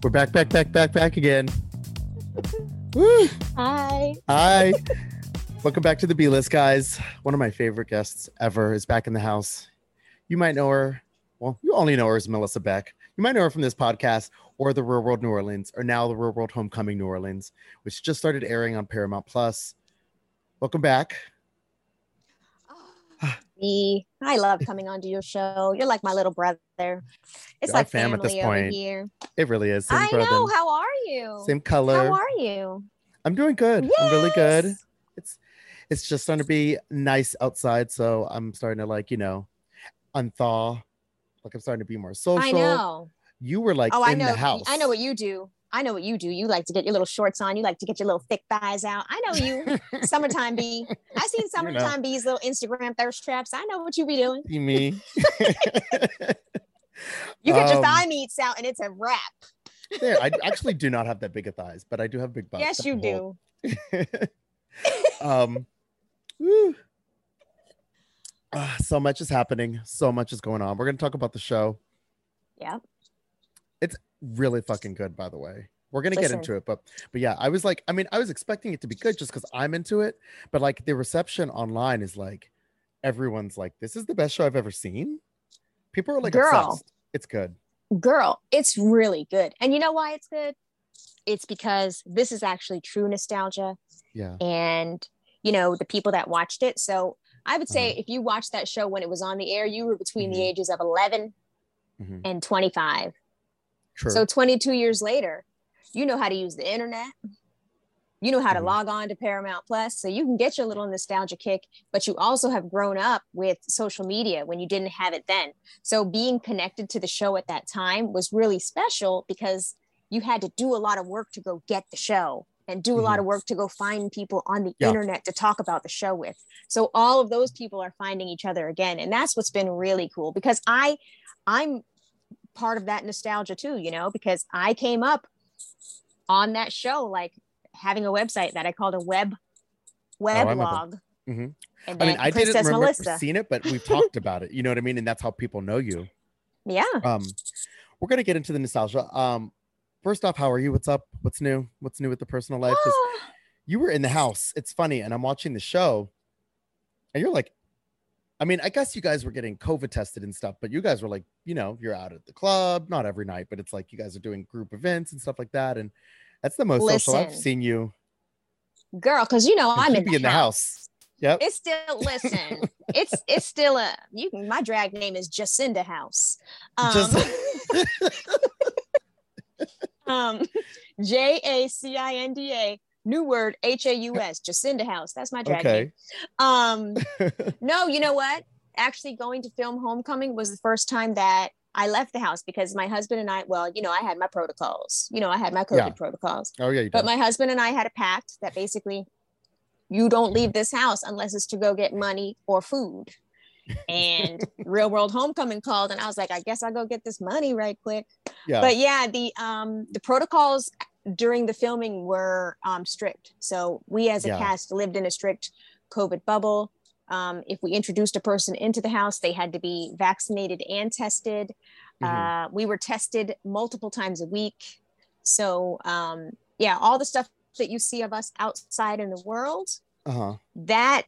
We're back, back, back, back, back again. Woo. Hi. Hi. Welcome back to the B list, guys. One of my favorite guests ever is back in the house. You might know her. Well, you only know her as Melissa Beck. You might know her from this podcast or the Real World New Orleans, or now the Real World Homecoming New Orleans, which just started airing on Paramount Plus. Welcome back. Me. I love coming onto your show. You're like my little brother. It's You're like fam family at this over point. here. It really is. Same I brother, know. How are you? same color. How are you? I'm doing good. I'm really good. It's it's just starting to be nice outside, so I'm starting to like you know unthaw. Like I'm starting to be more social. I know. You were like oh, I in know. the house. I know what you do. I know what you do. You like to get your little shorts on. You like to get your little thick thighs out. I know you. summertime bee. I seen summertime bees little Instagram thirst traps. I know what you be doing. See me. You get your Um, thigh meats out and it's a wrap. There, I actually do not have that big of thighs, but I do have big butts. yes, you do. um, woo. Ah, so much is happening. So much is going on. We're gonna talk about the show. Yeah. Really fucking good, by the way. We're gonna get Listen. into it, but but yeah, I was like, I mean, I was expecting it to be good just because I'm into it, but like the reception online is like, everyone's like, this is the best show I've ever seen. People are like, Girl. obsessed. It's good. girl, it's really good. And you know why it's good? It's because this is actually true nostalgia Yeah. and you know the people that watched it. So I would say Uh-huh. if you watched that show when it was on the air, you were between Mhm. the ages of 11 Mhm. and 25. True. So 22 years later, you know how to use the internet. You know how to Mhm. log on to Paramount Plus, so you can get your little nostalgia kick, but you also have grown up with social media when you didn't have it then. So being connected to the show at that time was really special because you had to do a lot of work to go get the show and do a lot of work to go find people on the Yeah. internet to talk about the show with. So all of those people are finding each other again and that's what's been really cool because I I'm part of that nostalgia too, you know, because I came up on that show like having a website that I called a web Oh, weblog. Mhm. And I mean, I Princess didn't remember Melissa. seeing it, but we've talked about it. You know what I mean? And that's how people know you. Yeah. Um, we're gonna get into the nostalgia. Um, first off, how are you? What's up? What's new? What's new with the personal life? you were in the house. It's funny, and I'm watching the show, and you're like, I mean, I guess you guys were getting COVID tested and stuff, but you guys were like, you know, you're out at the club, not every night, but it's like you guys are doing group events and stuff like that, and that's the most social I've seen you. Girl, because you know I'm in the, in the house. Yep. It's still listen. it's it's still a you can my drag name is Jacinda House. Um, Just- um J A C I N D A new word H A U S Jacinda House. That's my drag name. okay. Um no, you know what? Actually going to film Homecoming was the first time that I left the house because my husband and I, well, you know, I had my protocols. You know, I had my COVID Yeah. protocols. Oh yeah, you But my husband and I had a pact that basically you don't leave this house unless it's to go get money or food. And real world homecoming called and I was like, I guess I'll go get this money right quick. yeah. But yeah, the um the protocols during the filming were um strict. So we as a Yeah. cast lived in a strict COVID bubble. Um, if we introduced a person into the house, they had to be vaccinated and tested. Mhm. Uh, we were tested multiple times a week. So um, yeah, all the stuff that you see of us outside in the world, uh-huh. that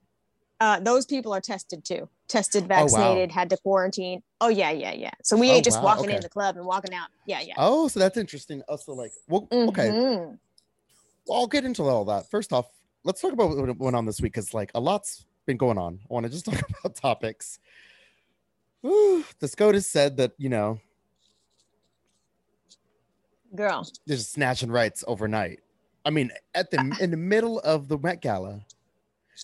uh, those people are tested too. Tested, Oh, wow. vaccinated, had to quarantine. Oh yeah, yeah, yeah. So we Oh, ain't just wow, walking okay. in the club and walking out. Yeah, yeah. Oh, so that's interesting. Also, like, well, okay. Mhm. Well, I'll get into all that. First off, let's talk about what went on this week because, like, a lot's been going on. I want to just talk about topics. Whew, the SCOTUS said that you know Girl, they're just snatching rights overnight. I mean, at the in the middle of the Met Gala,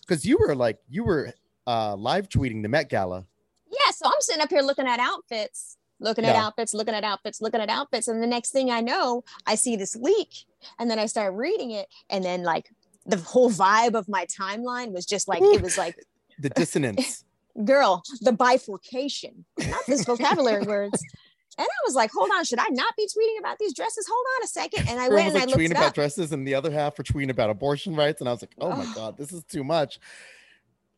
because you were like you were uh live tweeting the Met Gala. yeah. So I'm sitting up here looking at outfits, looking at outfits, looking at outfits, looking at outfits, and the next thing I know, I see this leak, and then I start reading it, and then like the whole vibe of my timeline was just like it was like The dissonance. girl, the bifurcation, not this vocabulary words. And I was like, hold on, should I not be tweeting about these dresses? Hold on a second. And I went and I like tweeting about up. dresses, and the other half were tweeting about abortion rights, and I was like, oh my god, this is too much.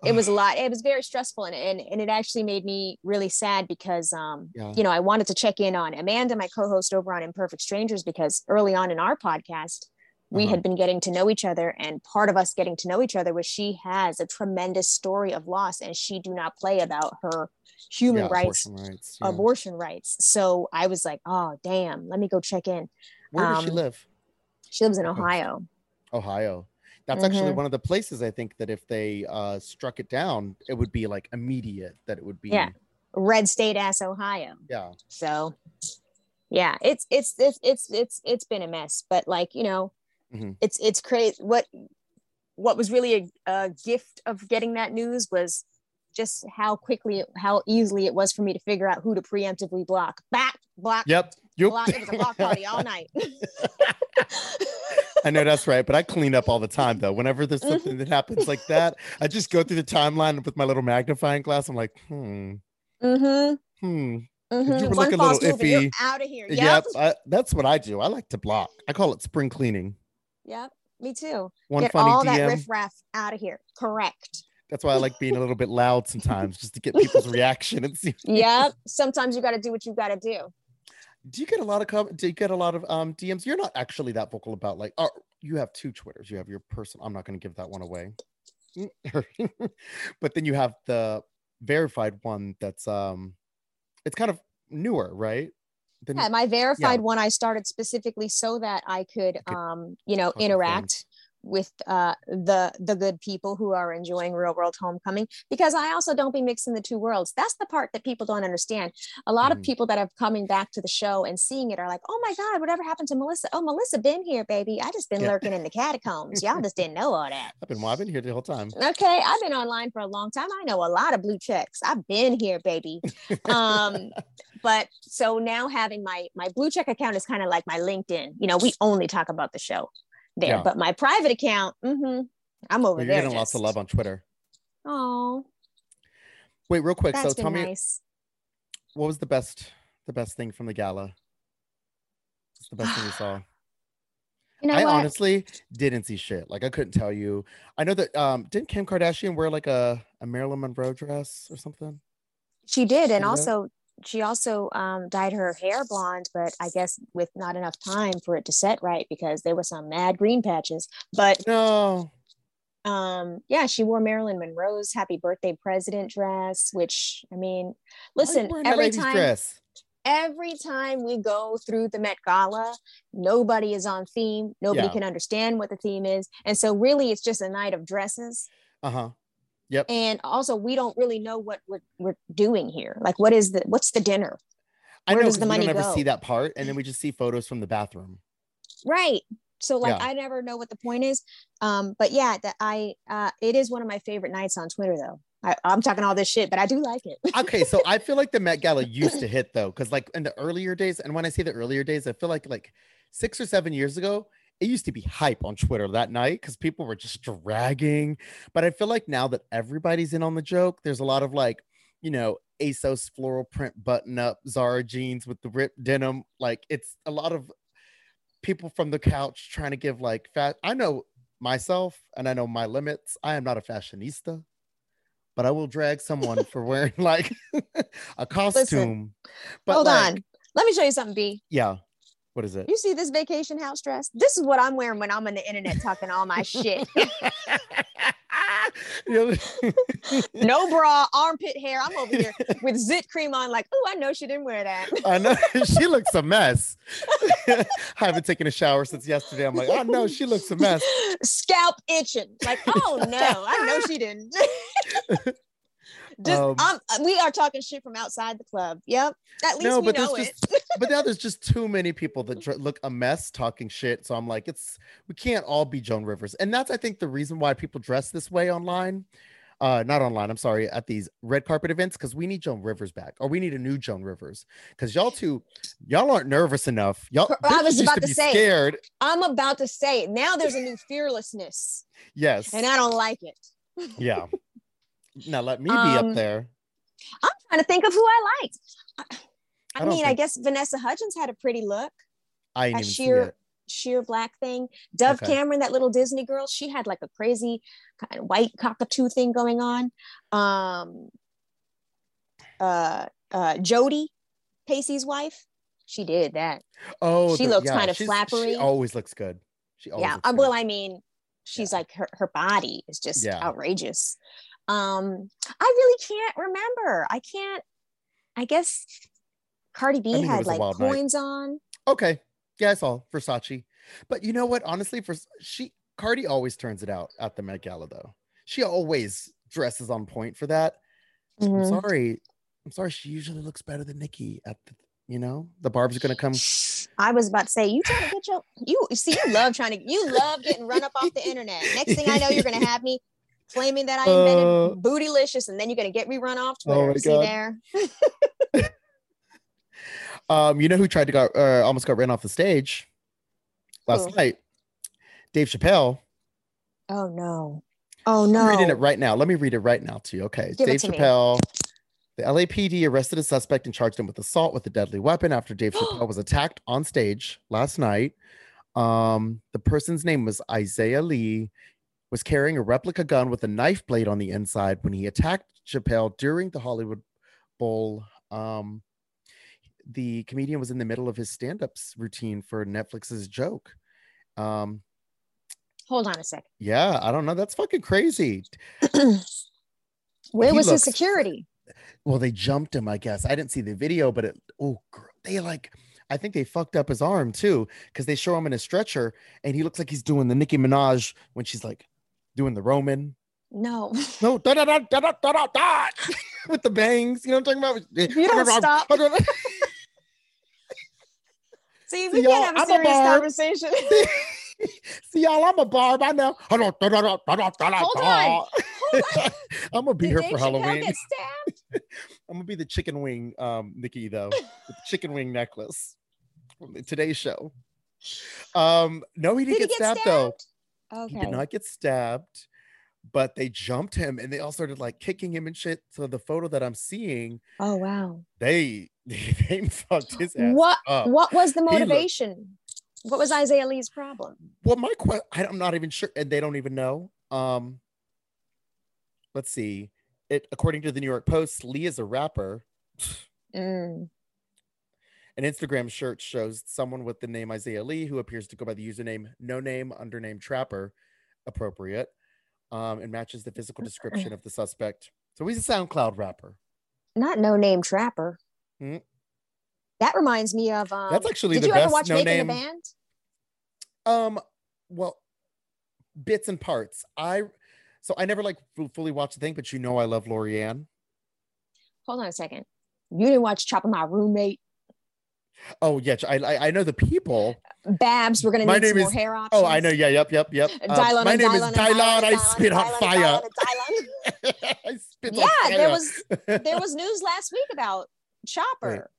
It was a lot. It was very stressful and, and, and it actually made me really sad because, um, Yeah. you know, I wanted to check in on Amanda, my co-host over on Imperfect Strangers, because early on in our podcast, we Uh-huh. had been getting to know each other and part of us getting to know each other was she has a tremendous story of loss and she do not play about her human Yeah, rights abortion rights. yeah. abortion rights so i was like oh damn let me go check in Where does she um, live? she lives in ohio Ohio. That's actually Mhm. one of the places I think that if they uh struck it down, it would be like immediate. That it would be. Yeah. red state ass ohio Yeah. so yeah it's it's it's it's it's, it's been a mess but like you know Mhm. it's it's crazy what what was really a, a gift of getting that news was just how quickly how easily it was for me to figure out who to preemptively block back block Yep. Yep. block it was a block party all night I know that's right, but I clean up all the time though. Whenever there's Mhm. something that happens like that, I just go through the timeline with my little magnifying glass. I'm like, hmm, mm-hmm hmm. mm-hmm were one looking a little iffy. out of here Yep. yep I, that's what I do. I like to block. I call it spring cleaning. yep me too One get funny all that DM. riffraff out of here correct That's why I like being a little bit loud sometimes, just to get people's reaction and see. yep sometimes you got to do what you got to do Do you get a lot of com- do you get a lot of um DMs? You're not actually that vocal about like oh you have two Twitters. You have your personal. I'm not going to give that one away. but then you have the verified one that's um it's kind of newer, right? Yeah, my verified one I started specifically so that I could, could um, you know, interact with uh the the good people who are enjoying real world homecoming because I also don't be mixing the two worlds. That's the part that people don't understand. A lot Mhm. of people that are coming back to the show and seeing it are like, "Oh my god, whatever happened to Melissa? Oh, Melissa been here, baby. I just been Yeah. lurking in the catacombs. Y'all just didn't know all that." I've been well, I've been here the whole time. Okay, I've been online for a long time. I know a lot of blue checks. I've been here, baby. Um, but so now having my my blue check account is kind of like my LinkedIn. You know, we only talk about the show there, Yeah. but my private account, hmm I'm over Well, you're there. getting lots of love on Twitter. Oh, Wait, real quick. that's so tell been me what was the best the best thing from the gala? What's the best thing you saw? You know I what? honestly didn't see shit. Like I couldn't tell you. I know that um didn't Kim Kardashian wear like a, a Marilyn Monroe dress or something? she did, and that? also she also um, dyed her hair blonde, but I guess with not enough time for it to set right because there were some mad green patches. But No. um yeah she wore marilyn monroe's happy birthday president dress which i mean listen every time dress? every time we go through the met gala nobody is on theme nobody Yeah. can understand what the theme is and so really it's just a night of dresses Uh-huh. Yep. and also we don't really know what we're, we're doing here like what is the what's the dinner I where know does the we money don't ever go? see that part, and then we just see photos from the bathroom. right so like Yeah. i never know what the point is um but yeah that i uh it is one of my favorite nights on twitter though I, I'm talking all this shit, but I do like it. okay, so I feel like the Met Gala used to hit though, because like in the earlier days, and when I say the earlier days, I feel like like six or seven years ago, it used to be hype on Twitter that night because people were just dragging. But I feel like now that everybody's in on the joke, there's a lot of like, you know, ASOS floral print button up Zara jeans with the ripped denim. Like it's a lot of people from the couch trying to give like fat. I know myself and I know my limits. I am not a fashionista but I will drag someone for wearing like a costume. Listen, but hold like, on. Let me show you something, B. Yeah. What is it? You see this vacation house dress? This is what I'm wearing when I'm on the internet talking all my shit. no bra, armpit hair. I'm over here with zit cream on, like, oh, I know she didn't wear that. I know she looks a mess. I haven't taken a shower since yesterday. I'm like, oh no, she looks a mess. Scalp itching. Like, oh no, I know she didn't. Just, um, uh, we are talking shit from outside the club. Yep. At least no, we know it. Just, but now there's just too many people that look a mess talking shit. So I'm like, it's we can't all be Joan Rivers, and that's I think the reason why people dress this way online. Uh, not online. I'm sorry, at these red carpet events because we need Joan Rivers back, or we need a new Joan Rivers. Because y'all two, y'all aren't nervous enough. Y'all, I was about to, to say, scared. I'm about to say now. There's a new fearlessness. yes, and I don't like it. yeah. Now let me be um, up there. I'm trying to think of who I liked. I, I mean, think... I guess Vanessa Hudgens had a pretty look. I didn't sheer sheer black thing. Dove okay. Cameron, that little Disney girl, she had like a crazy kind of white cockatoo thing going on. Um, uh, uh, Jodie, Pacey's wife, she did that. Oh, she the, looked yeah, kind of flappery. She always looks good. She always yeah. Uh, well, I mean, she's yeah. like her her body is just yeah. outrageous. Um, I really can't remember. I can't. I guess Cardi B had like coins night. on. Okay, yeah, I saw Versace, but you know what? Honestly, for she Cardi always turns it out at the Met Gala though. She always dresses on point for that. Mm-hmm. I'm sorry. I'm sorry. She usually looks better than Nicki at the. You know, the barb's gonna come. I was about to say, you trying to get your you see, you love trying to you love getting run up off the internet. Next thing I know, you're gonna have me claiming that I invented uh, bootylicious, and then you're gonna get me run off oh Twitter. Oh See God. there. um, you know who tried to go uh, almost got ran off the stage last night? Dave Chappelle. Oh no. Oh no. I'm reading it right now. Let me read it right now to you. Okay. Give Dave Chappelle. Me. The LAPD arrested a suspect and charged him with assault with a deadly weapon after Dave Chappelle was attacked on stage last night. Um, the person's name was Isaiah Lee was carrying a replica gun with a knife blade on the inside when he attacked Chappelle during the Hollywood Bowl. Um, the comedian was in the middle of his stand-ups routine for Netflix's joke. Um, Hold on a second. Yeah, I don't know. That's fucking crazy. Where he was looks, his security? Well, they jumped him, I guess. I didn't see the video, but it oh they like I think they fucked up his arm too, because they show him in a stretcher and he looks like he's doing the Nicki Minaj when she's like doing the Roman. No. No. Da, da, da, da, da, da, da, with the bangs. You know what I'm talking about? You don't stop. See, we See, can't have a serious a conversation. See, y'all, I'm a barb. I know. Hold on. Hold on. Hold on. I'm gonna be Did here for Halloween. I'm gonna be the chicken wing, um, Nicki though, the chicken wing necklace from today's show. Um, no, he didn't Did get, he get stabbed, stabbed, though. Okay. He did not get stabbed, but they jumped him and they all started like kicking him and shit. So the photo that I'm seeing, oh wow, they they fucked his ass. What up. what was the motivation? Looked, what was Isaiah Lee's problem? Well, my question, I'm not even sure, and they don't even know. Um, let's see. It according to the New York Post, Lee is a rapper. Mm. An Instagram shirt shows someone with the name Isaiah Lee, who appears to go by the username No Name Undername Trapper, appropriate, um, and matches the physical description of the suspect. So he's a SoundCloud rapper. Not No Name Trapper. Mm-hmm. That reminds me of. Um, That's actually did the you best ever watch no Making name. the Band? Um, well, bits and parts. I so I never like fully watched the thing, but you know I love Laurieann. Hold on a second. You didn't watch Chopping My Roommate? Oh yeah, I I, I know the people. Babs, we're gonna my need name some is, more hair options. Oh, I know. Yeah, yep, yep, yep. Uh, Dylan, my name Dylan, is Dylan. I spit hot fire. spits yeah, on there was there was news last week about Chopper.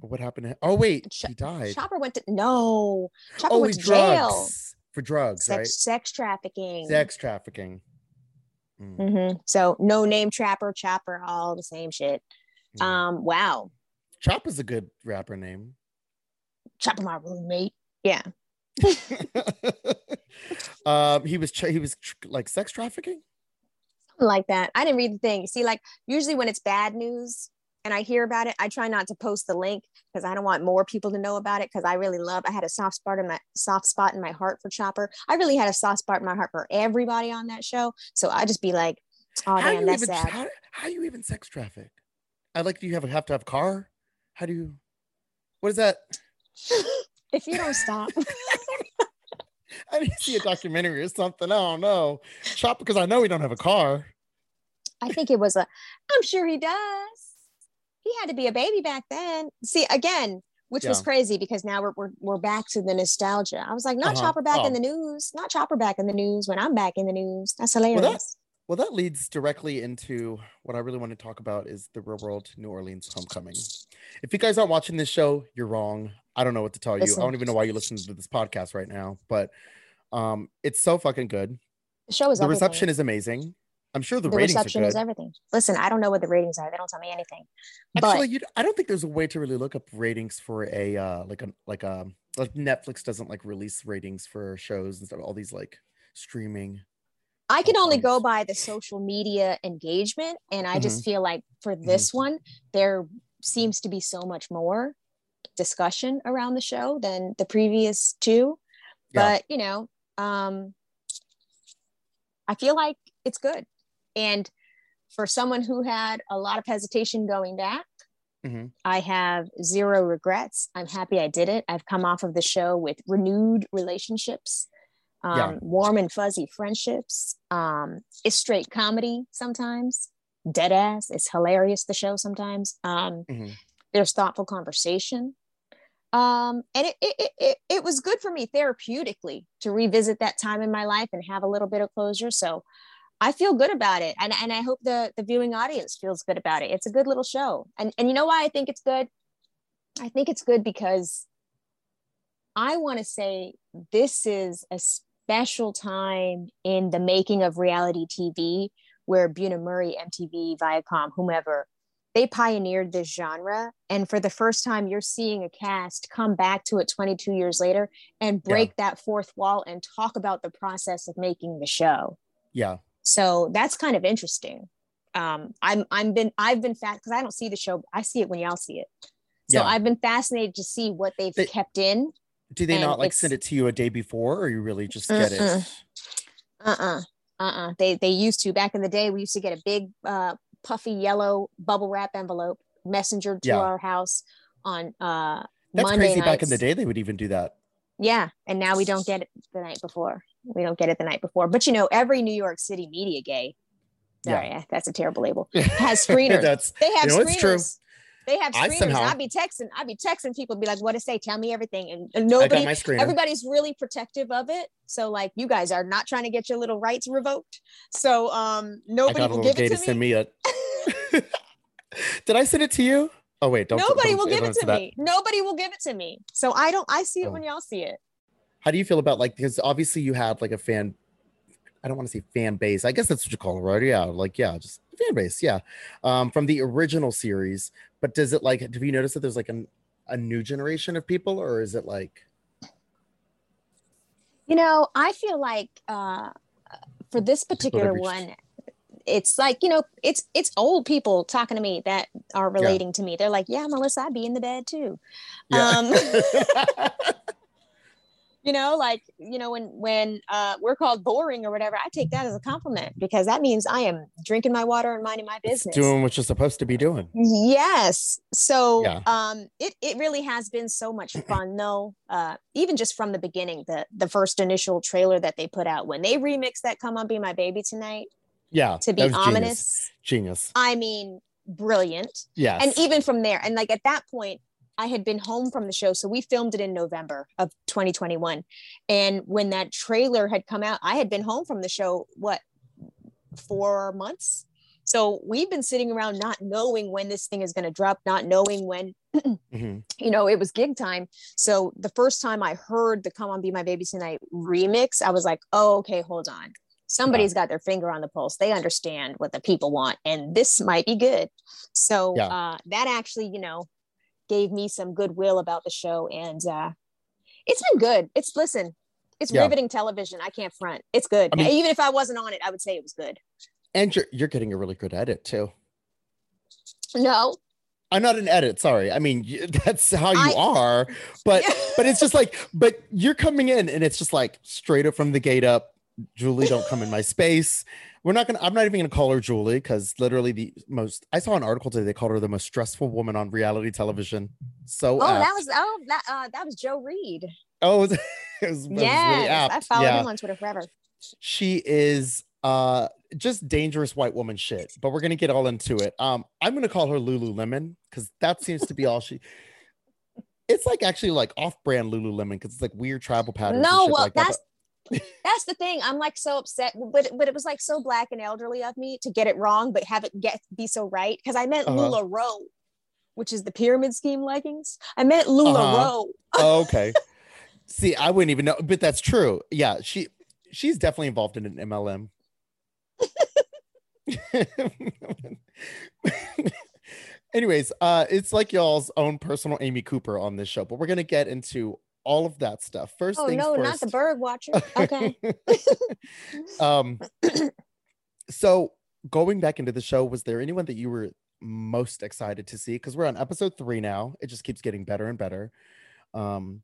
what happened to Oh wait, Ch- he died. Chopper went to no. Chopper oh, went to jail. for drugs, Sex right? sex trafficking. Sex trafficking. Mm, Mhm. So no name trapper, chopper, all the same shit. mm. Um, wow. Chop is a good rapper name. Chopper my roommate. Yeah. um, he was tra- he was tr- like sex trafficking. Something like that. I didn't read the thing. See, like usually when it's bad news and I hear about it, I try not to post the link because I don't want more people to know about it. Because I really love. I had a soft spot in my soft spot in my heart for Chopper. I really had a soft spot in my heart for everybody on that show. So I just be like, oh how damn, that's even sad. how, how you even sex traffic? I like. Do you have have to have a car? How do you? What is that? If you don't stop. I need to see a documentary or something. I don't know. Chop because I know we don't have a car. I think it was a, I'm sure he does. He had to be a baby back then. See, again, which was crazy because now we're, we're, we're back to the nostalgia. I was like, not Uh-huh. Chopper back Oh. in the news, not Chopper back in the news when I'm back in the news. That's hilarious. Well, that leads directly into what I really want to talk about is the real world New Orleans homecoming. If you guys aren't watching this show, you're wrong. I don't know what to tell you. Listen. I don't even know why you're listening to this podcast right now, but um, it's so fucking good. the show is The everything. reception is amazing. I'm sure the, the ratings reception are is everything. Listen, I don't know what the ratings are. They don't tell me anything. Actually, but I don't think there's a way to really look up ratings for a uh, like a like a like Netflix doesn't like release ratings for shows and stuff. All these like streaming. I can only go by the social media engagement. And I just Mm-hmm. feel like for this one, there seems to be so much more discussion around the show than the previous two. Yeah. But, you know, um, I feel like it's good. And for someone who had a lot of hesitation going back, Mhm. I have zero regrets. I'm happy I did it. I've come off of the show with renewed relationships, um, Yeah. warm and fuzzy friendships. Um, it's straight comedy sometimes, dead ass. It's hilarious, the show sometimes. Um, Mhm. There's thoughtful conversation. Um, and it, it, it, it, it was good for me therapeutically to revisit that time in my life and have a little bit of closure. So I feel good about it. And, and I hope the, the viewing audience feels good about it. It's a good little show. And, and you know why I think it's good? I think it's good because I want to say this is a special time in the making of reality TV where Bunim Murray, MTV, Viacom, whomever, they pioneered this genre. And for the first time, you're seeing a cast come back to it 22 years later and break that fourth wall and talk about the process of making the show. Yeah. So that's kind of interesting. Um, I'm I'm been I've been fat because I don't see the show. I see it when y'all see it. So Yeah. I've been fascinated to see what they've They- kept in. Do they And not like send it to you a day before, or you really just get it? Mm-mm. Uh-uh. Uh-uh. They they used to back in the day. We used to get a big uh puffy yellow bubble wrap envelope messenger to Yeah. our house on uh That's Monday crazy. Back in the day, they would even do that. Yeah, and now we don't get it the night before. We don't get it the night before. But you know, every New York City media gay, Yeah. sorry, that's a terrible label, has screeners. That's they have You know, it's true. screeners. They have I screeners. somehow- and I'd be texting, I'd be texting people, be like, what to say? Tell me everything. And, and nobody, everybody's really protective of it. So like you guys are not trying to get your little rights revoked. So um nobody will give it to to send me. a. Did I send it to you? Oh wait, don't. Nobody don't- will give it to me. Nobody will give it to me. So I don't I see it Oh. when y'all see it. How do you feel about like because obviously you had like a fan. I don't want to say fan base. I guess that's what you call it, right? Yeah, like yeah, just fan base. Yeah, um, from the original series. But does it like? Have you noticed that there's like an, a new generation of people, or is it like? You know, I feel like uh, for this particular one, it's like you know, it's it's old people talking to me that are relating to me. They're like, "Yeah, Melissa, I'd be in the bed too." Um, you know, like you know, when when uh, we're called boring or whatever, I take that as a compliment because that means I am drinking my water and minding my business. doing what you're supposed to be doing. Yes. So Yeah. um it it really has been so much fun though. Uh even just from the beginning, the the first initial trailer that they put out when they remixed that Come On Be My Baby Tonight Yeah, to be was genius. ominous. Genius. I mean, brilliant. yeah And even from there, and like at that point, I had been home from the show. So we filmed it in November of 2021. And when that trailer had come out, I had been home from the show, what, four months? So we've been sitting around not knowing when this thing is going to drop, not knowing when, Mhm. you know, it was gig time. So the first time I heard the Come On Be My Baby Tonight remix, I was like, oh, okay, hold on. Somebody's got their finger on the pulse. They understand what the people want, and this might be good. So Yeah. uh, that actually, you know, gave me some goodwill about the show. And uh, it's been good. It's, listen, it's Yeah. riveting television. I can't front. It's good. I mean- Even if I wasn't on it, I would say it was good. And you're you're getting a really good edit too. No, I'm not an edit, sorry. I mean, that's how you I- are. But but it's just like, but you're coming in and it's just like straight up from the gate up. Julie, don't come in my space. We're not gonna. I'm not even gonna call her Julie because literally the most. I saw an article today. They called her the most stressful woman on reality television. So Oh, apt. that was oh that uh, that was Joe Reed. oh, it was, it was, really Yes, apt. I followed yeah, him on Twitter forever. she is uh just dangerous white woman shit. But we're gonna get all into it. Um, I'm gonna call her Lululemon because that seems to be all she. It's like actually like off-brand Lululemon because it's like weird tribal patterns. and No, shit well, like that, that's the thing. I'm like so upset, but but it was like so black and elderly of me to get it wrong, but have it get be so right because I meant Uh-huh. LuLaRoe, which is the pyramid scheme leggings. I meant Lula Uh-huh. Row. Oh, okay. See, I wouldn't even know, but that's true. Yeah, she she's definitely involved in an MLM. Anyways, uh, it's like y'all's own personal Amy Cooper on this show, but we're gonna get into all of that stuff. First Oh things no, not the bird watcher. Okay. um so going back into the show was there anyone that you were most excited to see because we're on episode three now it just keeps getting better and better um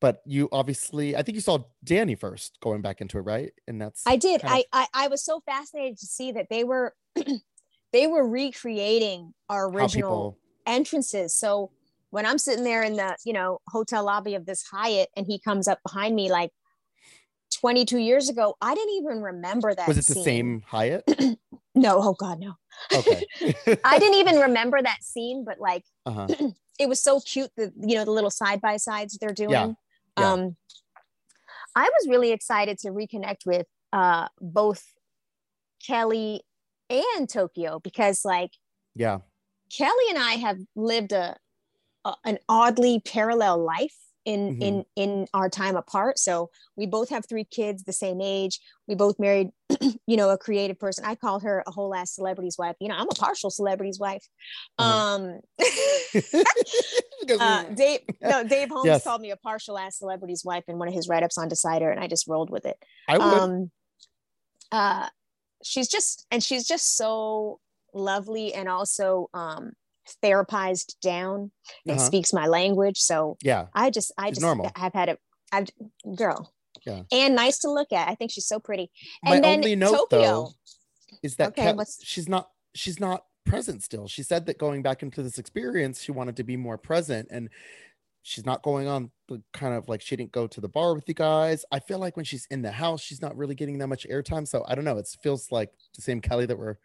but you obviously i think you saw danny first going back into it right and that's I did. kind of- I, I I was so fascinated to see that they were they were recreating our original people entrances. So when I'm sitting there in the, you know, hotel lobby of this Hyatt and he comes up behind me like 22 years ago, I didn't even remember that. was it the same hyatt No, oh God, no. okay I didn't even remember that scene, but like uh-huh it was so cute, the you know, the little side by sides they're doing. Yeah, yeah. Um I was really excited to reconnect with uh both Kelly and Tokyo because like yeah Kelly and I have lived a, an oddly parallel life in Mhm. in in our time apart. So we both have three kids the same age. We both married, you know, a creative person. I call her a whole ass celebrity's wife. You know, I'm a partial celebrity's wife. Uh-huh. Um uh Dave no Dave Holmes Yes. called me a partial ass celebrity's wife in one of his write-ups on Decider and I just rolled with it. i would um uh she's just and she's just so lovely and also um therapized down and Uh-huh. speaks my language so yeah i just i She's just normal. have had a i've girl Yeah. and nice to look at i think she's so pretty my and then only note tokyo though is that Okay, what's- she's not she's not present still. She said that going back into this experience, she wanted to be more present and she's not going on the kind of like she didn't go to the bar with you guys. I feel like when she's in the house, she's not really getting that much airtime. So I don't know. It feels like the same Kelly that we're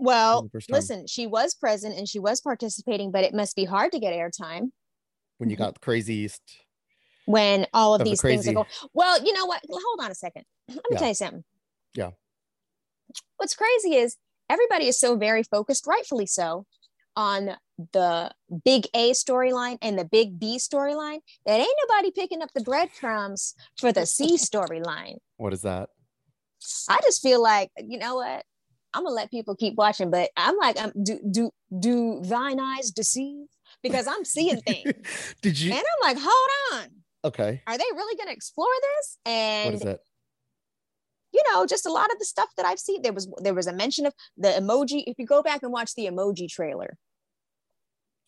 well the listen she was present and she was participating but it must be hard to get airtime when you got crazy east. when all of Of the these things are going well you know what hold on a second let me Yeah. tell you something Yeah. what's crazy is everybody is so very focused rightfully so on the big a storyline and the big b storyline that ain't nobody picking up the breadcrumbs for the c storyline What is that? i just feel like you know what i'm gonna let people keep watching but i'm like um, do do do thine eyes deceive because i'm seeing things Did you and i'm like hold on okay. are they really to explore this and what is it? you know just a lot of the stuff that i've seen there was there was a mention of the emoji if you go back and watch the emoji trailer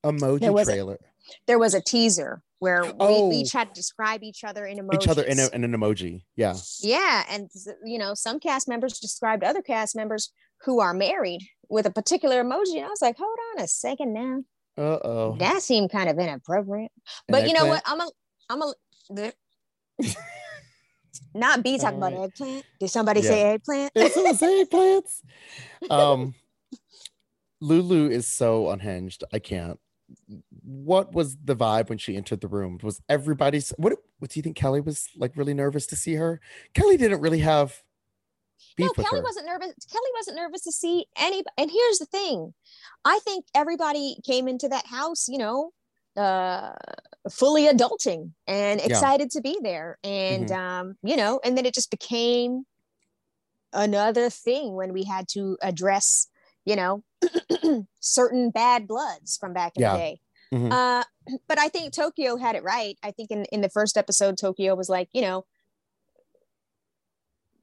Emoji There was a- trailer. there was a teaser where Oh. we each had to describe each other in emojis Each other in, a, in an emoji. Yeah. yeah and you know some cast members described other cast members who are married with a particular emoji and i was like hold on a second now Uh oh. that seemed kind of inappropriate but you know what i'm a i'm a not be talking about Alright. eggplant did somebody say eggplant It's those eggplants. Um, Lulu is so unhinged. I can't. What was the vibe when she entered the room? Was everybody's what? What do you think? Kelly was like really nervous to see her. Kelly didn't really have. No, Kelly her. wasn't nervous. Kelly wasn't nervous to see any. And here's the thing, I think everybody came into that house, you know, uh, fully adulting and Yeah. excited to be there, and Mhm. um, you know, and then it just became another thing when we had to address, you know, certain bad bloods from back in Yeah. the day. Mhm. Uh, but I think Tokyo had it right. I think in, in the first episode, Tokyo was like, you know,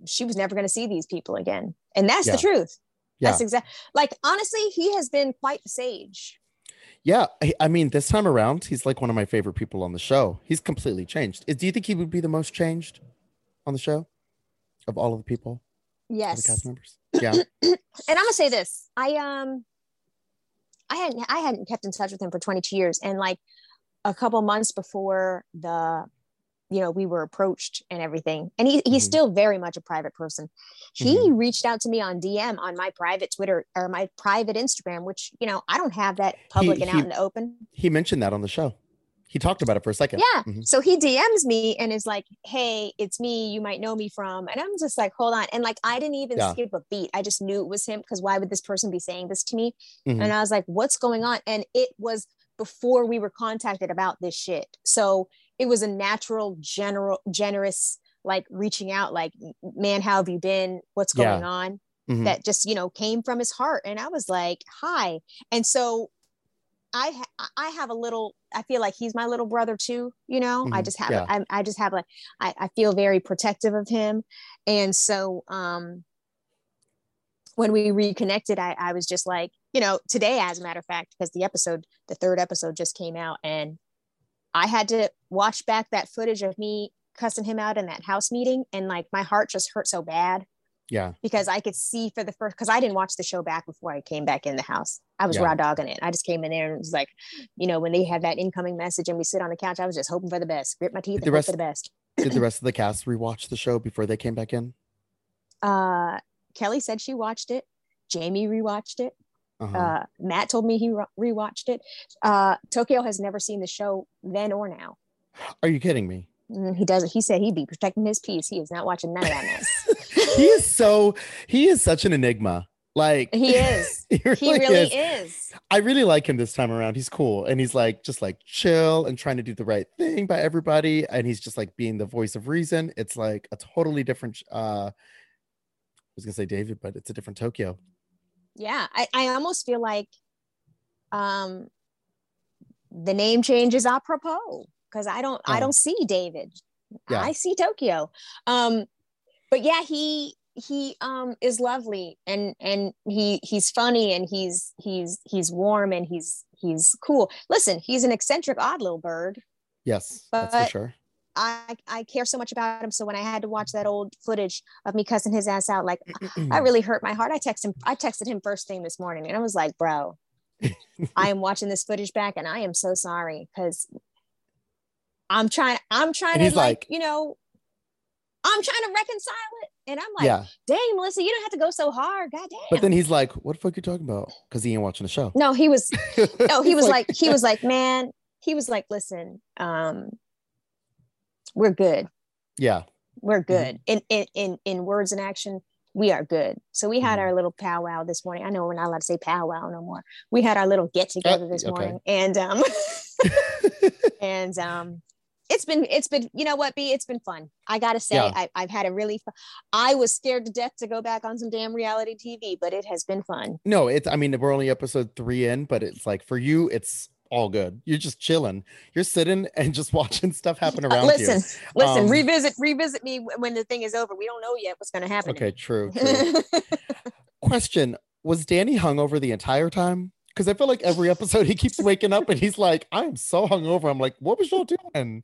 she was never going to see these people again. And that's Yeah. the truth. Yeah. That's exact. Like, honestly, he has been quite the sage. Yeah, I, I mean, this time around, he's like one of my favorite people on the show. He's completely changed. Do you think he would be the most changed on the show of all of the people, all the Yes. cast members? Yeah, and I'm gonna say this. I um I hadn't I hadn't kept in touch with him for 22 years. And like a couple months before the you know we were approached and everything and he, he's Mhm. still very much a private person he reached out to me on dm on my private twitter or my private instagram which you know i don't have that public and he- out in the open he mentioned that on the show. He talked about it for a second. yeah. Mhm. So he DMs me and is like, hey, it's me. You might know me from. And I'm just like, hold on. And like, I didn't even Yeah. skip a beat. I just knew it was him because why would this person be saying this to me? Mhm. And I was like, what's going on? And it was before we were contacted about this shit. So it was a natural, general, generous, like reaching out, like, man, how have you been? What's Yeah. going on? Mhm. that just you know came from his heart and i was like hi and so i ha- i have a little i feel like he's my little brother too you know i Mhm. just have Yeah. I, I just have like I, I feel very protective of him and so um when we reconnected I, I was just like you know today as a matter of fact because the episode the third episode just came out and i had to watch back that footage of me cussing him out in that house meeting and like my heart just hurt so bad yeah, because I could see for the first because I didn't watch the show back before I came back in the house. I was Yeah. raw dogging it. I just came in there and it was like, you know, when they had that incoming message and we sit on the couch, I was just hoping for the best, grit my teeth Did the hope rest- for the best. Did the rest of the cast rewatch the show before they came back in? Uh, Kelly said she watched it. Jamie rewatched it. Uh-huh. Uh, Matt told me he re- rewatched it. Uh, Tokyo has never seen the show then or now. Are you kidding me? Mm, He doesn't. He said he'd be protecting his peace. He is not watching none of that mess. he is so he is such an enigma. Like He is. he really, He really is. is. I really like him this time around. He's cool and he's like just like chill and trying to do the right thing by everybody. And he's just like being the voice of reason. It's like a totally different uh I was gonna say David, but it's a different Tokyo. Yeah I, I almost feel like um the name change is apropos because i don't i Oh. don't see david Yeah. i see tokyo um but yeah he he um is lovely and and he he's funny and he's he's he's warm and he's he's cool listen he's an eccentric odd little bird Yes, that's for sure. I, I care so much about him. So when I had to watch that old footage of me cussing his ass out, like I really hurt my heart. I texted him, I texted him first thing this morning and I was like, bro, I am watching this footage back and I am so sorry because I'm trying, I'm trying to like, like- you know, I'm trying to reconcile it. And I'm like, yeah. dang, Melissa, you don't have to go so hard. God damn. But then he's like, what the fuck you talking about? Because he ain't watching the show. no, he was, no, he was like, he was like, man, he was like, listen, um, we're good. Yeah. we're good in, in in in words and action we are good so we had Mhm. our little powwow this morning i know we're not allowed to say powwow no more we had our little get together this okay. morning and um and um it's been it's been you know what b it's been fun i gotta say Yeah. I, i've had a really fun i was scared to death to go back on some damn reality tv but it has been fun no, it's I mean, we're only episode three in, but it's like for you, it's all good. You're just chilling. You're sitting and just watching stuff happen Uh, around listen you. listen Um, revisit revisit me when the thing is over we don't know yet what's going to happen Okay, true. true. Question Was Danny hungover the entire time? Because I feel like every episode he keeps waking up and he's like, I'm so hungover. I'm like, what was y'all doing?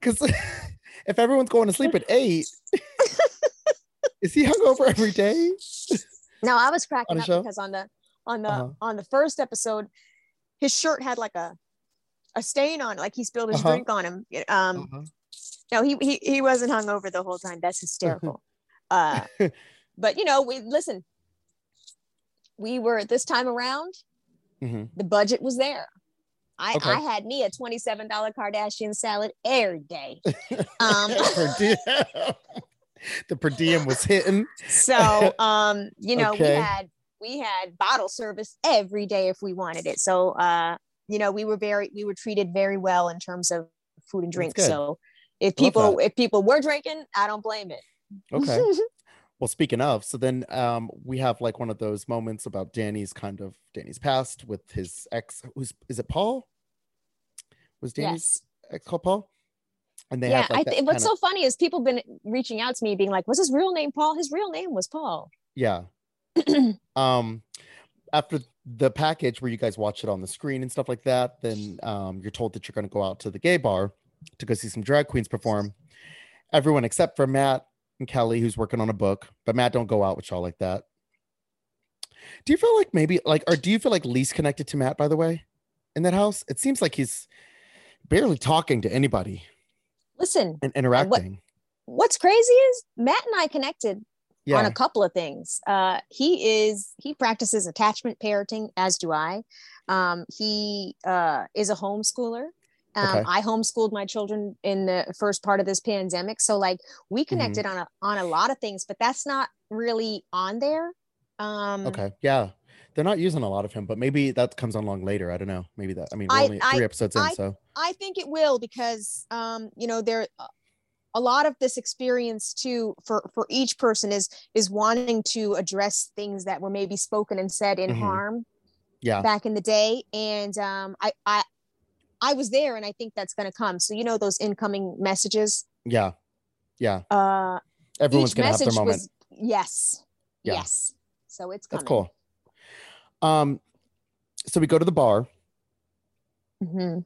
Because if everyone's going to sleep at eight, is he hungover every day? No, I was cracking up show? because on the on the Uh-huh. on the first episode, his shirt had like a a stain on it, like he spilled his Uh-huh. drink on him. Um, Uh-huh. no, he he he wasn't hungover the whole time. That's hysterical. uh, but you know, we listen. We were this time around. Mhm. The budget was there. I, Okay. I had me a twenty-seven dollar Kardashian salad every day. Um, the per diem was hitting. So, um, you know, Okay. we had we had bottle service every day if we wanted it. So, uh, you know, we were very we were treated very well in terms of food and drink. So, if people if people were drinking, I don't blame it. Okay. Well, speaking of, so then um, we have like one of those moments about Danny's kind of Danny's past with his ex. Who's is it? Paul? Was Danny's ex called Paul? And they yeah, have like th- what's kinda- so funny is people been reaching out to me being like, "Was his real name Paul?" His real name was Paul. yeah. um, after the package where you guys watch it on the screen and stuff like that, then um, you're told that you're going to go out to the gay bar to go see some drag queens perform. Everyone except for Matt and Kelly, who's working on a book, but Matt don't go out with y'all like that. Do you feel like maybe like, or do you feel like least connected to Matt? By the way, in that house, it seems like he's barely talking to anybody Listen, and interacting. what's crazy is Matt and I connected on a couple of things. Uh, he is he practices attachment parenting, as do I. Um, he uh, is a homeschooler. Um, Okay. I homeschooled my children in the first part of this pandemic, so like Mm-hmm. we connected on a on a lot of things, but that's not really on there. Um, okay, yeah. They're not using a lot of him, but maybe that comes along later. I don't know. Maybe that. I mean, we're I- only three I- episodes in, I- so I think it will because um, you know there a lot of this experience too for for each person is is wanting to address things that were maybe spoken and said in Mhm. harm yeah, back in the day and um I I I was there and I think that's going to come so you know those incoming messages yeah, yeah. uh Everyone's gonna have their moment. was yes Yeah. yes so it's coming That's cool. Um, so we go to the bar, Mhm.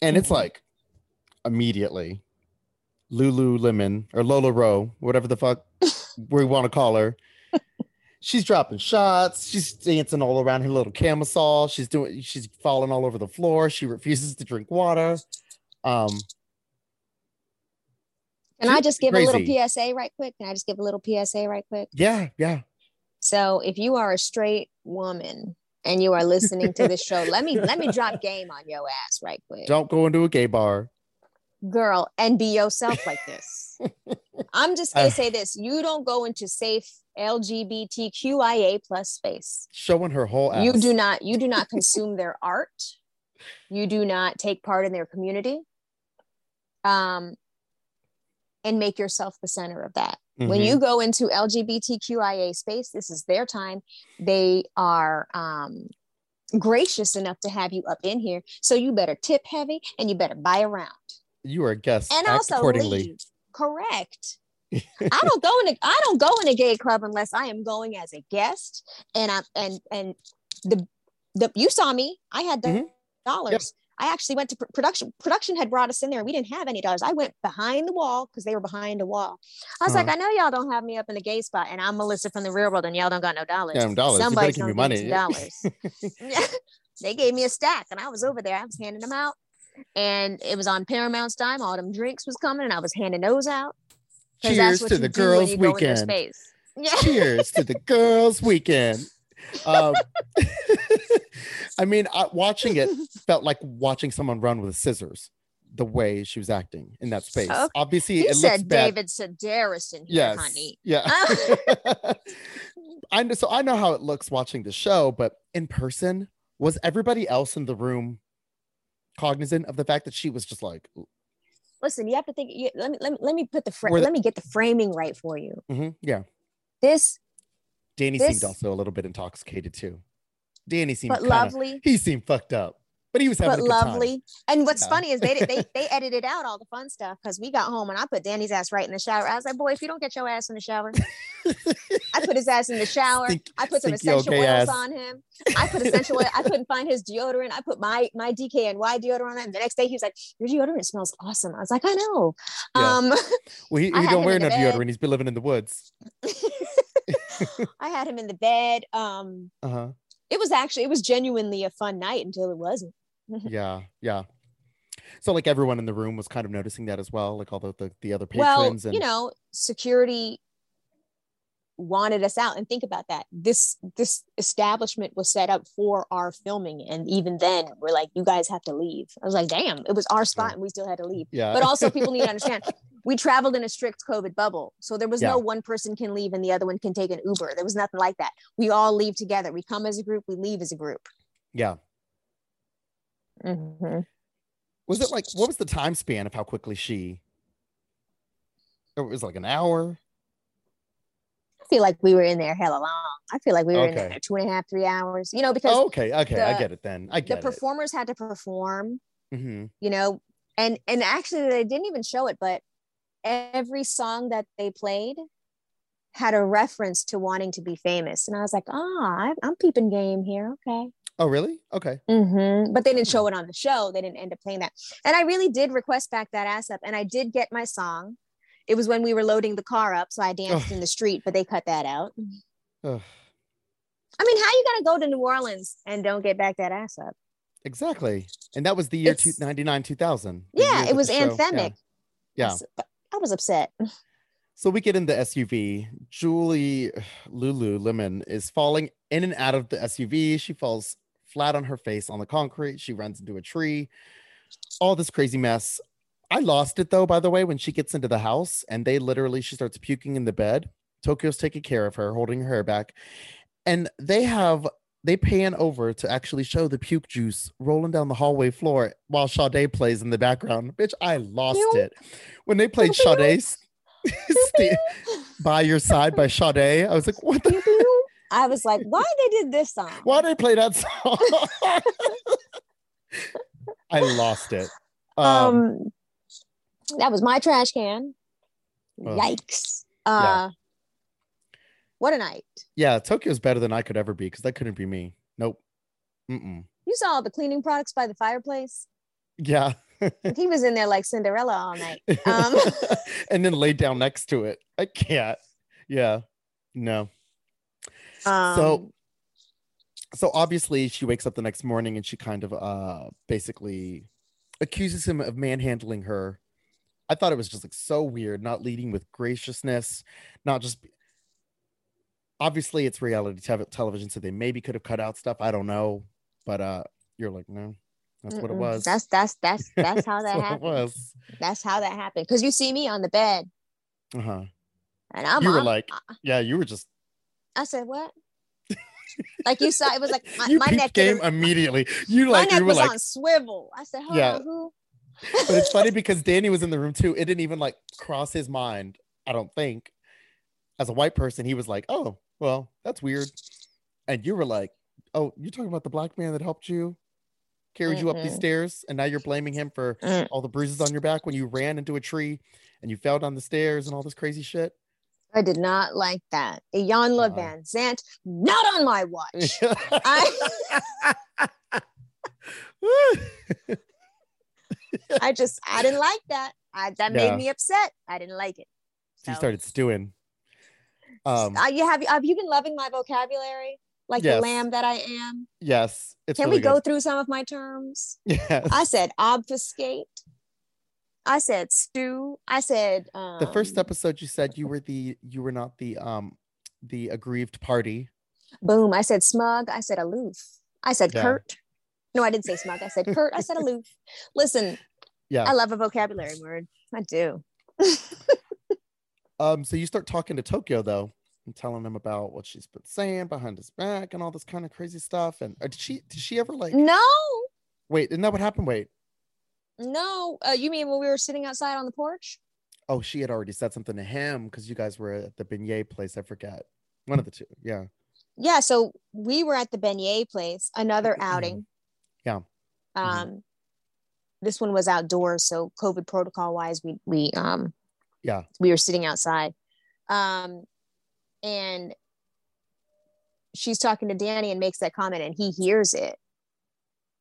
and it's Mhm. like immediately Lululemon or LuLaRoe, whatever the fuck we want to call her. She's dropping shots. She's dancing all around her little camisole. She's doing. She's falling all over the floor. She refuses to drink water. Um, Can I just give a little PSA right quick? Can I just give a little PSA right quick? yeah, yeah. So if you are a straight woman and you are listening to this show, let me let me drop game on your ass right quick. Don't go into a gay bar. Girl, and be yourself like this. I'm just gonna Uh. say this. You don't go into safe LGBTQIA plus space. Showing her whole ass. You do not you do not consume their art. You do not take part in their community. Um and make yourself the center of that. When Mhm. you go into LGBTQIA space, this is their time. They are um, gracious enough to have you up in here. So you better tip heavy and you better buy around. You are a guest. And Act also accordingly. leave. Correct. I don't go in a I don't go in a gay club unless I am going as a guest. And I'm and and the the you saw me. I had the Mhm. dollars. I actually went to pr- production. Production had brought us in there. We didn't have any dollars. I went behind the wall because they were behind the wall. I was Uh-huh. like, I know y'all don't have me up in the gay spot, and I'm Melissa from the real world, and y'all don't got no dollars. Them dollars. Somebody's give me money. dollars. They gave me a stack, and I was over there. I was handing them out, and it was on Paramount's time. All them drinks was coming, and I was handing those out. Cheers to the girls' you go in their weekend. Yeah. Cheers to the girls' weekend. Um, I mean, I, watching it felt like watching someone run with scissors. The way she was acting in that space. Okay. Obviously, He it looks said bad. David Sedaris in here, Yes. honey. Yeah. I know, so I know how it looks watching the show, but in person, was everybody else in the room cognizant of the fact that she was just like, Listen, you have to think. You, let me let me let me put the let me get the framing right for you. "Mhm, yeah. This, Danny This- seemed also a little bit intoxicated too. Danny seemed but kinda, lovely. He seemed fucked up, but he was having but a good time. lovely. And what's Yeah. funny is they they they edited out all the fun stuff because we got home and I put Danny's ass right in the shower. I was like, boy, if you don't get your ass in the shower, I put his ass in the shower. Stink- I put some essential gay oils ass. on him. I put essential oil. I couldn't find his deodorant. I put my my DKNY deodorant on him. The next day he was like, your deodorant smells awesome. I was like, I know. Yeah. Um, Well, he, he don't wear no deodorant. He's been living in the woods. I had him in the bed. Um, Uh huh. it was actually it was genuinely a fun night until it wasn't. Yeah, yeah. So like everyone in the room was kind of noticing that as well, like all the the, the other well patrons and you know security wanted us out and think about that this this establishment was set up for our filming and even then we're like you guys have to leave i was like damn it was our spot and we still had to leave yeah. but also people need to understand we traveled in a strict COVID bubble. So there was Yeah. no one person can leave and the other one can take an Uber. There was nothing like that. We all leave together. We come as a group, we leave as a group. Yeah. Mhm. Was it like what was the time span of how quickly she? It was like an hour. I feel like we were in there hella long. I feel like we were in there two and a half, three hours, you know, because Oh, okay, okay, I get it then. I get it. The performers had to perform, hmm you know, and and actually they didn't even show it, but every song that they played had a reference to wanting to be famous. And I was like, ah, I- I'm peeping game here. Okay. Oh, really? Okay. hmm But they didn't show it on the show. They didn't end up playing that. And I really did request back that ass up. And I did get my song. It was when we were loading the car up. So I danced in the street, but they cut that out. Ugh, I mean, how you gonna go to New Orleans and don't get back that ass up? exactly. And that was the year two, 99, 2000. Yeah, it was anthemic. Yeah. I s- but I was upset. So we get in the SUV. Julie Lululemon is falling in and out of the SUV. She falls flat on her face on the concrete. She runs into a tree. All this crazy mess. I lost it though, by the way, when she gets into the house and they literally she starts puking in the bed. Tokyo's taking care of her, holding her hair back. And they have they pan over to actually show the puke juice rolling down the hallway floor while Sade plays in the background. Bitch, I lost it. When they played Pew, pew. Sade st- by your side by Sade. I was like, what the I was like, why they did this song? why did they play that song? I lost it. Um, Um, that was my trash can. Ugh. Yikes. Uh what a night. yeah, Tokyo's better than I could ever be because that couldn't be me. Nope. Mm-mm. You saw the cleaning products by the fireplace. Yeah. he was in there like Cinderella all night. Um, and then laid down next to it. I can't. Yeah. No. Um, so so obviously she wakes up the next morning and she kind of uh basically accuses him of manhandling her. I thought it was just like so weird not leading with graciousness not just obviously it's reality te- television so they maybe could have cut out stuff i don't know but uh you're like no that's what it was. That's that's that's that's how that happened. was. That's how that happened. Because you see me on the bed. Uh-huh. And I'm you were on- like yeah you were just I said, what? like you saw it was like my, my neck game didn't- immediately you my like neck you were was like on swivel. I said, hold Yeah. on, who? but it's funny because Danny was in the room too. It didn't even like cross his mind, I don't think. As a white person, he was like, "Oh, well, that's weird," and you were like, "Oh, you're talking about the black man that helped you, carried you up these stairs, and now you're blaming him for Mm. all the bruises on your back when you ran into a tree and you fell down the stairs and all this crazy shit." I did not like that. Jan Le Uh-uh. Van Zant, not on my watch. I I just I didn't like that. I that Yeah. made me upset. I didn't like it. she started stewing. Um, uh, you have have you been loving my vocabulary like Yes. the lamb that I am? yes, Can really we go through some of my terms? Yes. I said obfuscate. I said stew. I said um, the first episode you said you were the you were not the um the aggrieved party Boom. I said smug. I said aloof. I said Yeah. curt. No, I didn't say smug. I said curt. I said aloof. Listen, yeah I love a vocabulary word. I do. um so you start talking to tokyo though and telling him about what she's been saying behind his back and all this kind of crazy stuff and uh, did she did she ever like No, wait isn't that what happened wait no. Uh, you mean when we were sitting outside on the porch? oh she had already said something to him because you guys were at the beignet place i forget one of the two yeah Yeah. So we were at the beignet place, another outing. Yeah. Um, this one was outdoors, so COVID protocol wise, we we um yeah we were sitting outside. Um, and she's talking to Danny and makes that comment, and he hears it.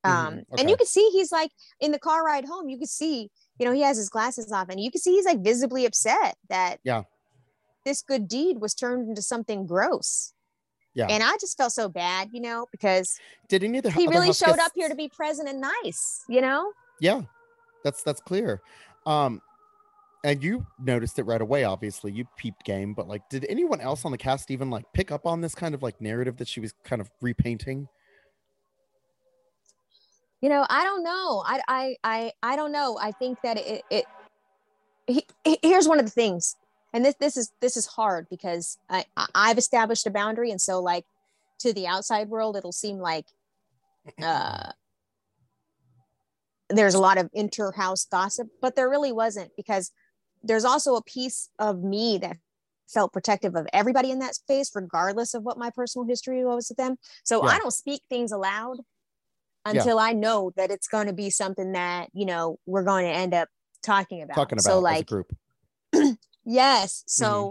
Um, Mhm, and you okay. could see he's like in the car ride home, you could see, you know, he has his glasses off, and you could see he's like visibly upset that Yeah. this good deed was turned into something gross. Yeah. And I just felt so bad, you know, because did any of the he really showed up here to be present and nice, you know? yeah that's that's clear um and you noticed it right away obviously you peeped game but like did anyone else on the cast even like pick up on this kind of like narrative that she was kind of repainting You know, I don't know. I I I I don't know. I think that it it he, here's one of the things and this this is this is hard because I I've established a boundary, and so like to the outside world, it'll seem like uh, there's a lot of inter-house gossip, but there really wasn't because there's also a piece of me that felt protective of everybody in that space, regardless of what my personal history was with them. So yeah. I don't speak things aloud until yeah. I know that it's going to be something that you know we're going to end up talking about. Talking about so like group. Yes. So mm-hmm.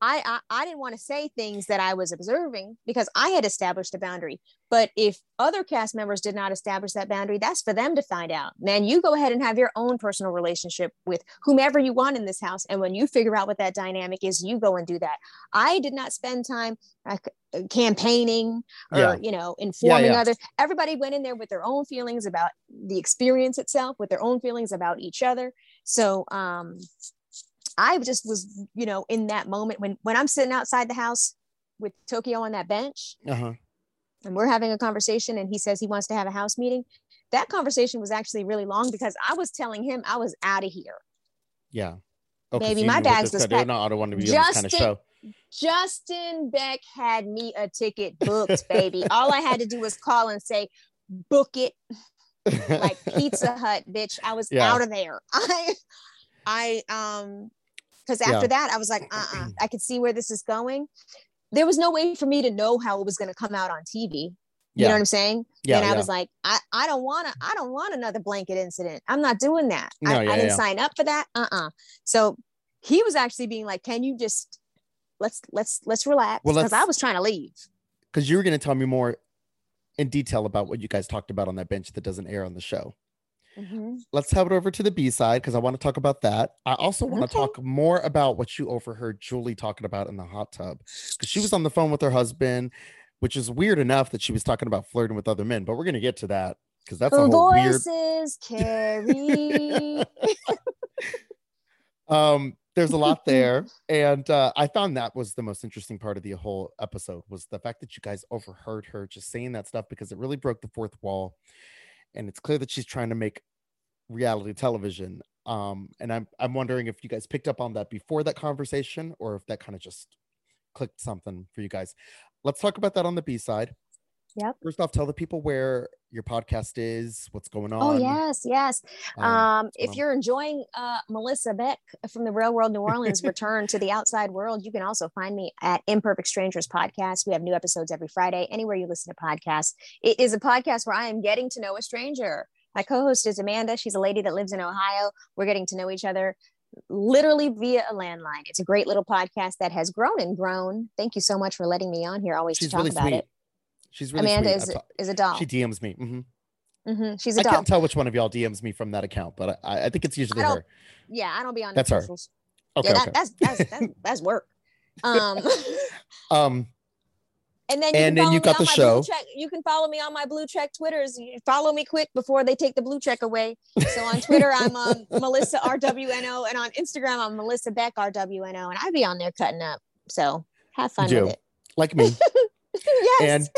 I, I, I didn't want to say things that I was observing because I had established a boundary. But if other cast members did not establish that boundary, that's for them to find out. Man, you go ahead and have your own personal relationship with whomever you want in this house. And when you figure out what that dynamic is, you go and do that. I did not spend time campaigning or yeah. you know informing yeah, yeah. others. Everybody went in there with their own feelings about the experience itself, with their own feelings about each other. So um, I just was, you know, in that moment when when I'm sitting outside the house with Tokyo on that bench, uh-huh. and we're having a conversation, and he says he wants to have a house meeting. That conversation was actually really long because I was telling him I was out of here. Yeah. Oh, Maybe my bags was packed. No, I don't want to be Justin, kind of show. Justin Beck had me a ticket booked, baby. All I had to do was call and say, "Book it." like Pizza Hut, bitch. I was yeah. out of there. I, I, um, because after yeah. that i was like uh-uh i could see where this is going. There was no way for me to know how it was going to come out on tv you yeah. know what i'm saying? Yeah, and i yeah. was like i, I don't want to i don't want another blanket incident. I'm not doing that. No, I, I, didn't sign up for that. Uh-uh. So he was actually being like can you just let's let's let's relax Well, because well, i was trying to leave. Because you were going to tell me more in detail about what you guys talked about on that bench that doesn't air on the show Mm-hmm. Let's head over to the B side because I want to talk about that. I also want okay. to talk more about what you overheard Julie talking about in the hot tub because she was on the phone with her husband, which is weird enough that she was talking about flirting with other men. But we're gonna get to that because that's a whole voices weird... carry. um, there's a lot there, and uh, I found that was the most interesting part of the whole episode was the fact that you guys overheard her just saying that stuff because it really broke the fourth wall and it's clear that she's trying to make reality television. Um, and I'm I'm wondering if you guys picked up on that before that conversation, or if that kind of just clicked something for you guys. Let's talk about that on the B side. Yeah. First off, tell the people where your podcast is, what's going oh, on. Oh yes, yes. Um, um if you're enjoying uh, Melissa Beck from the Real World New Orleans return to the outside world, you can also find me at Imperfect Strangers Podcast. We have new episodes every Friday, anywhere you listen to podcasts. It is a podcast where I am getting to know a stranger. My co-host is Amanda. She's a lady that lives in Ohio. We're getting to know each other literally via a landline. It's a great little podcast that has grown and grown. Thank you so much for letting me on here always She's to talk really about sweet. it. She's really Amanda sweet. is, is a doll. She DMs me. Mm-hmm. Mm-hmm. She's a I doll. I can't tell which one of y'all DMs me from that account, but I, I think it's usually her. Yeah, I don't be on. That's her. Okay, yeah, that, okay. That's, that's that's that's work. Um, um, and then you and then you got the show. Check. You can follow me on my blue check Twitters. You follow me quick before they take the blue check away. So on Twitter, I'm um, Melissa RWNO, and on Instagram, I'm Melissa Beck RWNO, and I be on there cutting up. So have fun with it. Like me. yes. And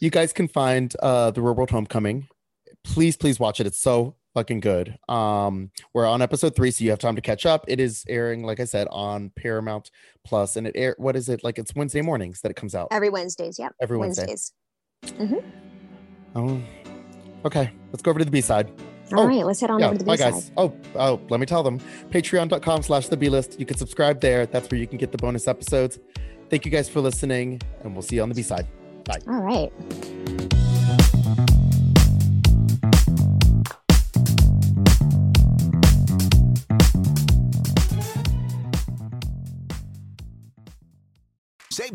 you guys can find uh the Real World Homecoming. Please, please watch it. It's so fucking good. Um, we're on episode three, so you have time to catch up. It is airing, like I said, on Paramount Plus, and it air. What is it like? It's Wednesday mornings that it comes out. Every Wednesdays, yeah. Every Wednesday. Wednesdays. Mm-hmm. Oh, okay. Let's go over to the B side. All oh, right, let's head on yeah, over to the B side. guys. Oh, oh, let me tell them. Patreon.com slash the B list. You can subscribe there. That's where you can get the bonus episodes. Thank you guys for listening, and we'll see you on the B side. Bye. All right.